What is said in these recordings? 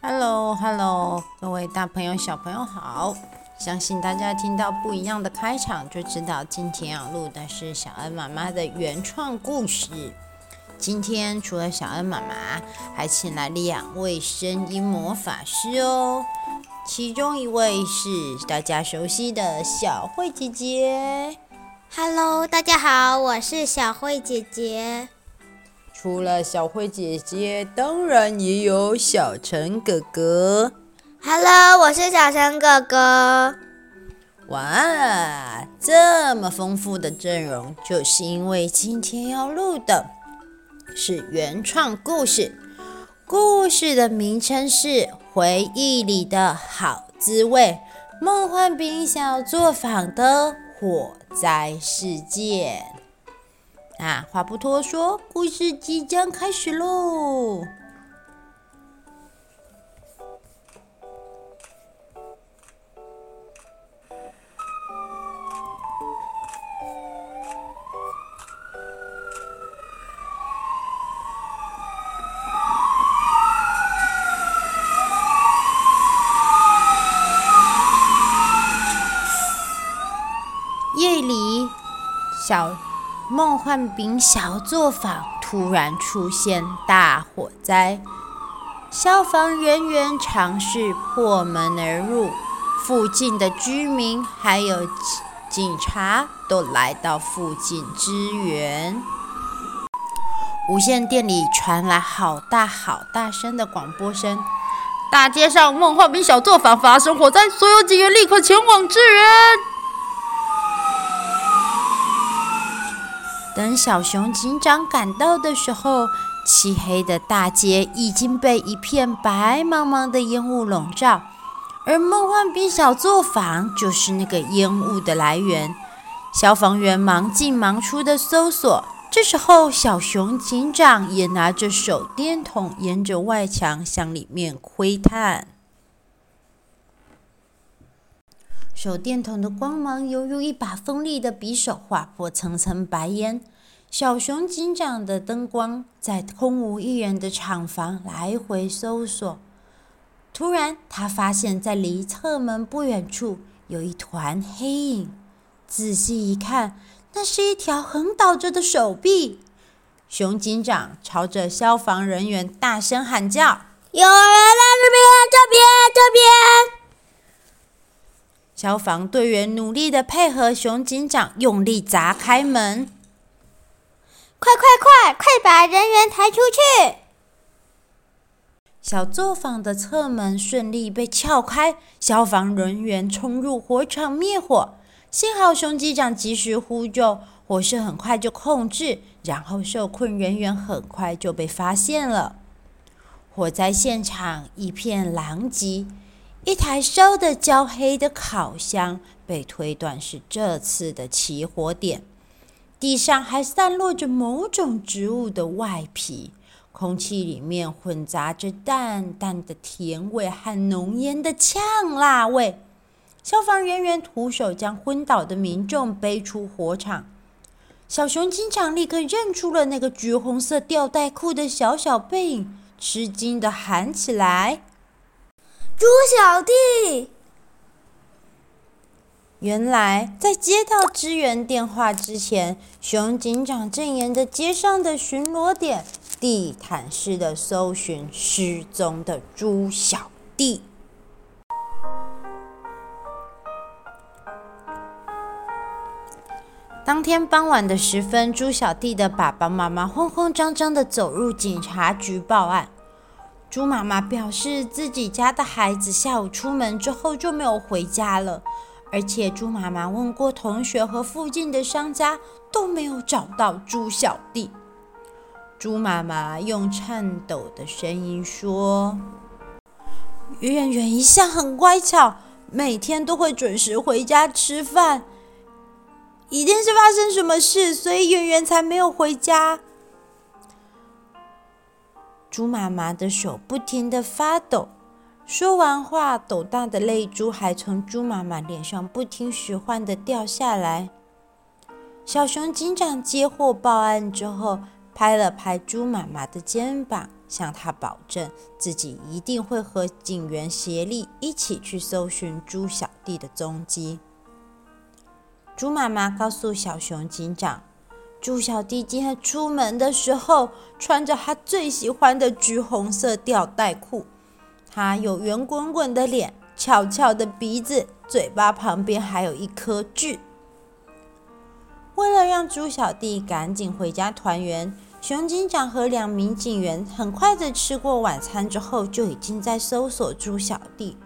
hello hello 各位大朋友小朋友好。相信大家听到不一样的开场就知道今天要录的是小恩妈妈的原创故事。今天除了小恩妈妈还请来两位声音魔法师哦。其中一位是大家熟悉的小慧姐姐。Hello，大家好，我是小慧姐姐。除了小慧姐姐，当然也有小陈哥哥。Hello，我是小陈哥哥。哇，这么丰富的阵容，就是因为今天要录的是原创故事。故事的名称是《回忆里的好滋味》，梦幻饼小作坊的火灾事件。啊，话不多说，故事即将开始喽！梦幻饼小作坊突然出现大火灾，消防人员尝试破门而入，附近的居民还有警察都来到附近支援。无线电里传来好大好大声的广播声：“大街上梦幻饼小作坊发生火灾，所有警员立刻前往支援。”等小熊警长赶到的时候，漆黑的大街已经被一片白茫茫的烟雾笼罩，而梦幻冰小作坊就是那个烟雾的来源。消防员忙进忙出的搜索，这时候小熊警长也拿着手电筒，沿着外墙向里面窥探。手电筒的光芒犹如一把锋利的匕首，划破层层白烟。小熊警长的灯光在空无一人的厂房来回搜索。突然，他发现，在离侧门不远处有一团黑影。仔细一看，那是一条横倒着的手臂。熊警长朝着消防人员大声喊叫：“有人在这边！这边！这边！”消防队员努力的配合熊警长，用力砸开门。快快快，快把人员抬出去！小作坊的侧门顺利被撬开，消防人员冲入火场灭火。幸好熊警长及时呼救，火势很快就控制，然后受困人员很快就被发现了。火灾现场一片狼藉。一台烧得焦黑的烤箱被推断是这次的起火点，地上还散落着某种植物的外皮，空气里面混杂着淡淡的甜味和浓烟的呛辣味。消防人员徒手将昏倒的民众背出火场，小熊警长立刻认出了那个橘红色吊带裤的小小背影，吃惊地喊起来。猪小弟，原来在接到支援电话之前，熊警长正沿着街上的巡逻点地毯式的搜寻失踪的猪小弟。当天傍晚的时分，猪小弟的爸爸妈妈慌慌张张的走入警察局报案。猪妈妈表示，自己家的孩子下午出门之后就没有回家了，而且猪妈妈问过同学和附近的商家，都没有找到猪小弟。猪妈妈用颤抖的声音说：“圆圆一向很乖巧，每天都会准时回家吃饭，一定是发生什么事，所以圆圆才没有回家。”猪妈妈的手不停地发抖，说完话，斗大的泪珠还从猪妈妈脸上不听使唤地掉下来。小熊警长接获报案之后，拍了拍猪妈妈的肩膀，向她保证自己一定会和警员协力一起去搜寻猪小弟的踪迹。猪妈妈告诉小熊警长，猪小弟今天出门的时候穿着他最喜欢的橘红色吊带裤，他有圆滚滚的脸，翘翘的鼻子，嘴巴旁边还有一颗痣。为了让猪小弟赶紧回家团圆，熊警长和两名警员很快的吃过晚餐之后，就已经在搜索猪小弟。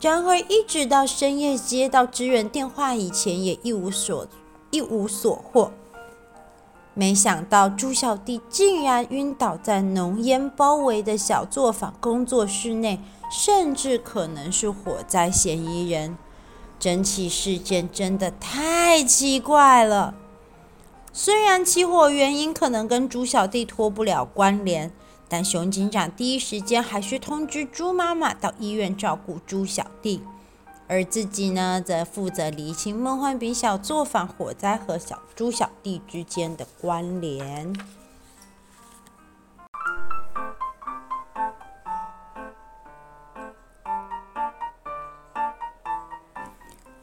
然而，一直到深夜接到支援电话以前，也一无所一无所获。没想到，猪小弟竟然晕倒在浓烟包围的小作坊工作室内，甚至可能是火灾嫌疑人。整起事件真的太奇怪了。虽然起火原因可能跟猪小弟脱不了关联，但熊警长第一时间还是通知猪妈妈到医院照顾猪小弟，而自己呢，则负责厘清梦幻饼小作坊火灾和小猪小弟之间的关联。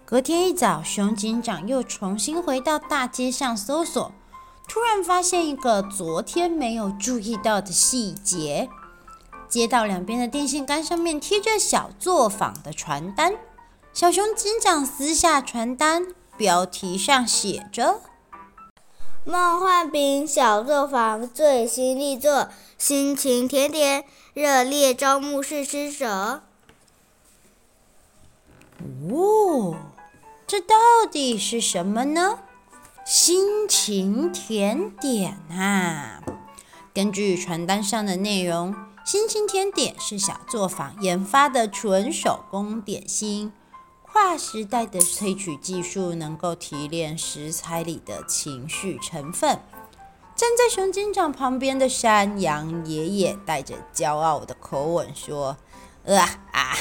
隔天一早，熊警长又重新回到大街上搜索，突然发现一个昨天没有注意到的细节：街道两边的电线杆上面贴着小作坊的传单。小熊警长撕下传单，标题上写着：“梦幻饼小作坊最新力作，心情甜点，热烈招募试吃者。”哦。这到底是什么呢？心情甜点啊！根据传单上的内容，心情甜点是小作坊研发的纯手工点心，跨时代的萃取技术能够提炼食材里的情绪成分。站在熊警长旁边的山羊爷爷带着骄傲的口吻说：“啊啊！”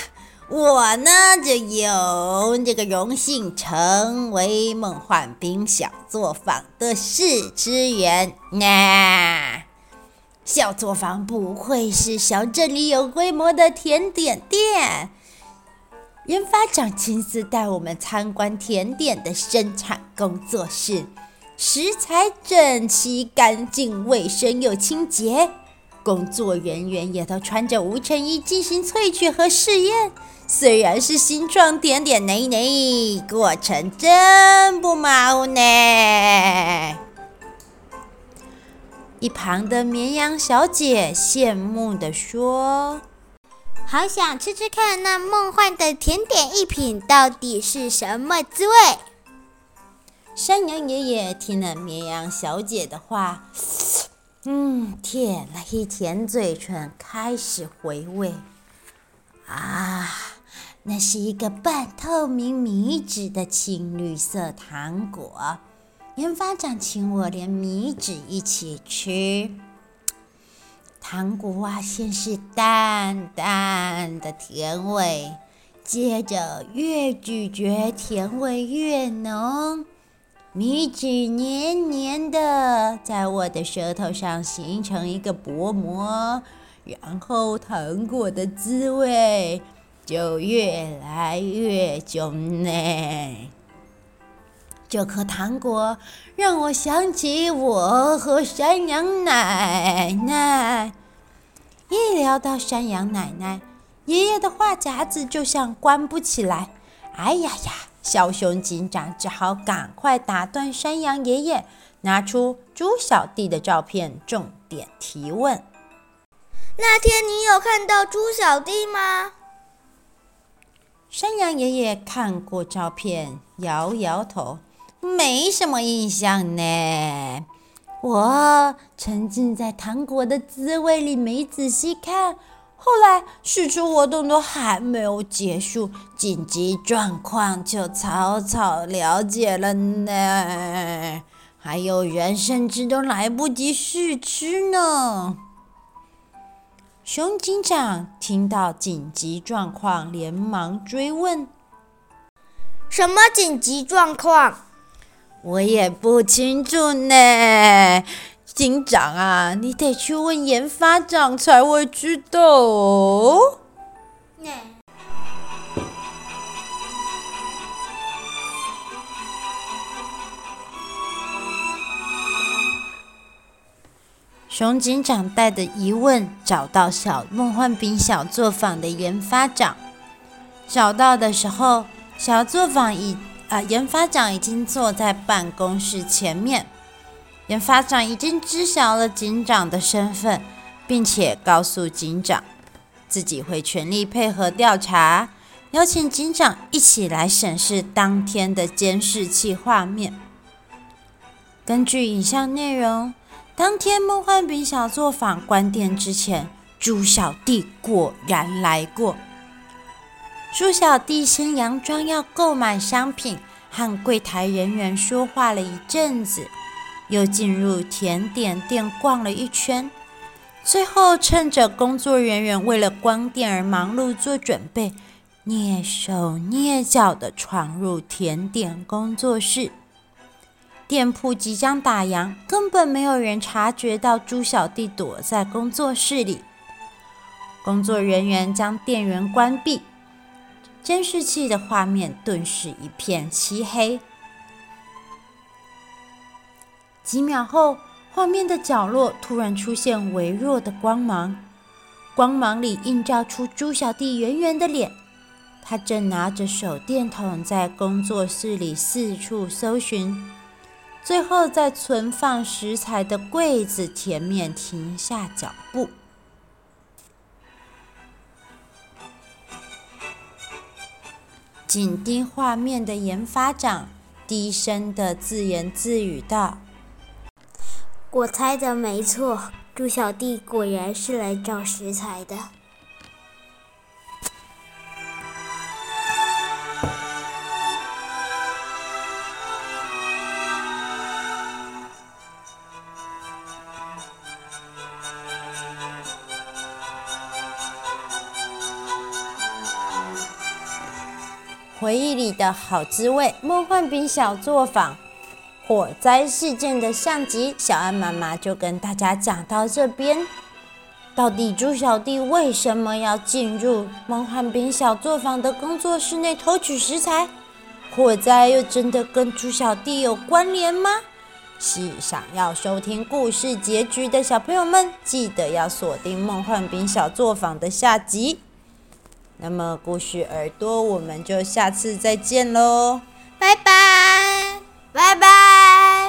我呢，就有这个荣幸成为梦幻冰小作坊的试吃员。那小作坊不愧是小镇里有规模的甜点店，研发长亲自带我们参观甜点的生产工作室，食材整齐、干净、卫生又清洁，工作人员也都穿着无尘衣进行萃取和试验。虽然是新创甜点，内内过程真不马虎呢。一旁的绵羊小姐羡慕地说：“好想吃吃看那梦幻的甜点一品到底是什么滋味。”山羊爷爷听了绵羊小姐的话，嗯，舔了一舔嘴唇，开始回味。啊！那是一个半透明米纸的青绿色糖果，研发长请我连米纸一起吃。糖果啊，先是淡淡的甜味，接着越咀嚼甜味越浓，米纸黏黏的，在我的舌头上形成一个薄膜，然后糖果的滋味。就越来越浓呢。这颗糖果让我想起我和山羊奶奶。一聊到山羊奶奶，爷爷的话匣子就像关不起来。哎呀呀！小熊警长只好赶快打断山羊爷爷，拿出猪小弟的照片，重点提问：那天你有看到猪小弟吗？山羊爷爷看过照片，摇摇头，没什么印象呢。我沉浸在糖果的滋味里，没仔细看。后来试吃活动都还没有结束，紧急状况就草草了解了呢。还有人甚至都来不及试吃呢。熊警长听到紧急状况，连忙追问：“什么紧急状况？”我也不清楚呢。警长啊，你得去问研发长才会知道哦。熊警长带着疑问找到小梦幻饼小作坊的研发长。找到的时候，小作坊已啊、研发长已经坐在办公室前面。研发长已经知晓了警长的身份，并且告诉警长自己会全力配合调查，邀请警长一起来审视当天的监视器画面。根据影像内容。当天梦幻饼小作坊关店之前，猪小弟果然来过。猪小弟先佯装要购买商品，和柜台人员说话了一阵子，又进入甜点店逛了一圈，最后趁着工作人员为了关店而忙碌做准备，蹑手蹑脚地闯入甜点工作室。店铺即将打烊，根本没有人察觉到猪小弟躲在工作室里。工作人员将电源关闭，监视器的画面顿时一片漆黑。几秒后，画面的角落突然出现微弱的光芒，光芒里映照出猪小弟圆圆的脸。他正拿着手电筒在工作室里四处搜寻。最后，在存放食材的柜子前面停下脚步。紧盯画面的研发长低声的自言自语道：“我猜的没错，猪小弟果然是来找食材的。”回忆里的好滋味，梦幻饼小作坊火灾事件的上集，小安妈妈就跟大家讲到这边。到底猪小弟为什么要进入梦幻饼小作坊的工作室内偷取食材？火灾又真的跟猪小弟有关联吗？是想要收听故事结局的小朋友们，记得要锁定梦幻饼小作坊的下集。那么故事耳朵我们就下次再见喽。拜拜。拜拜。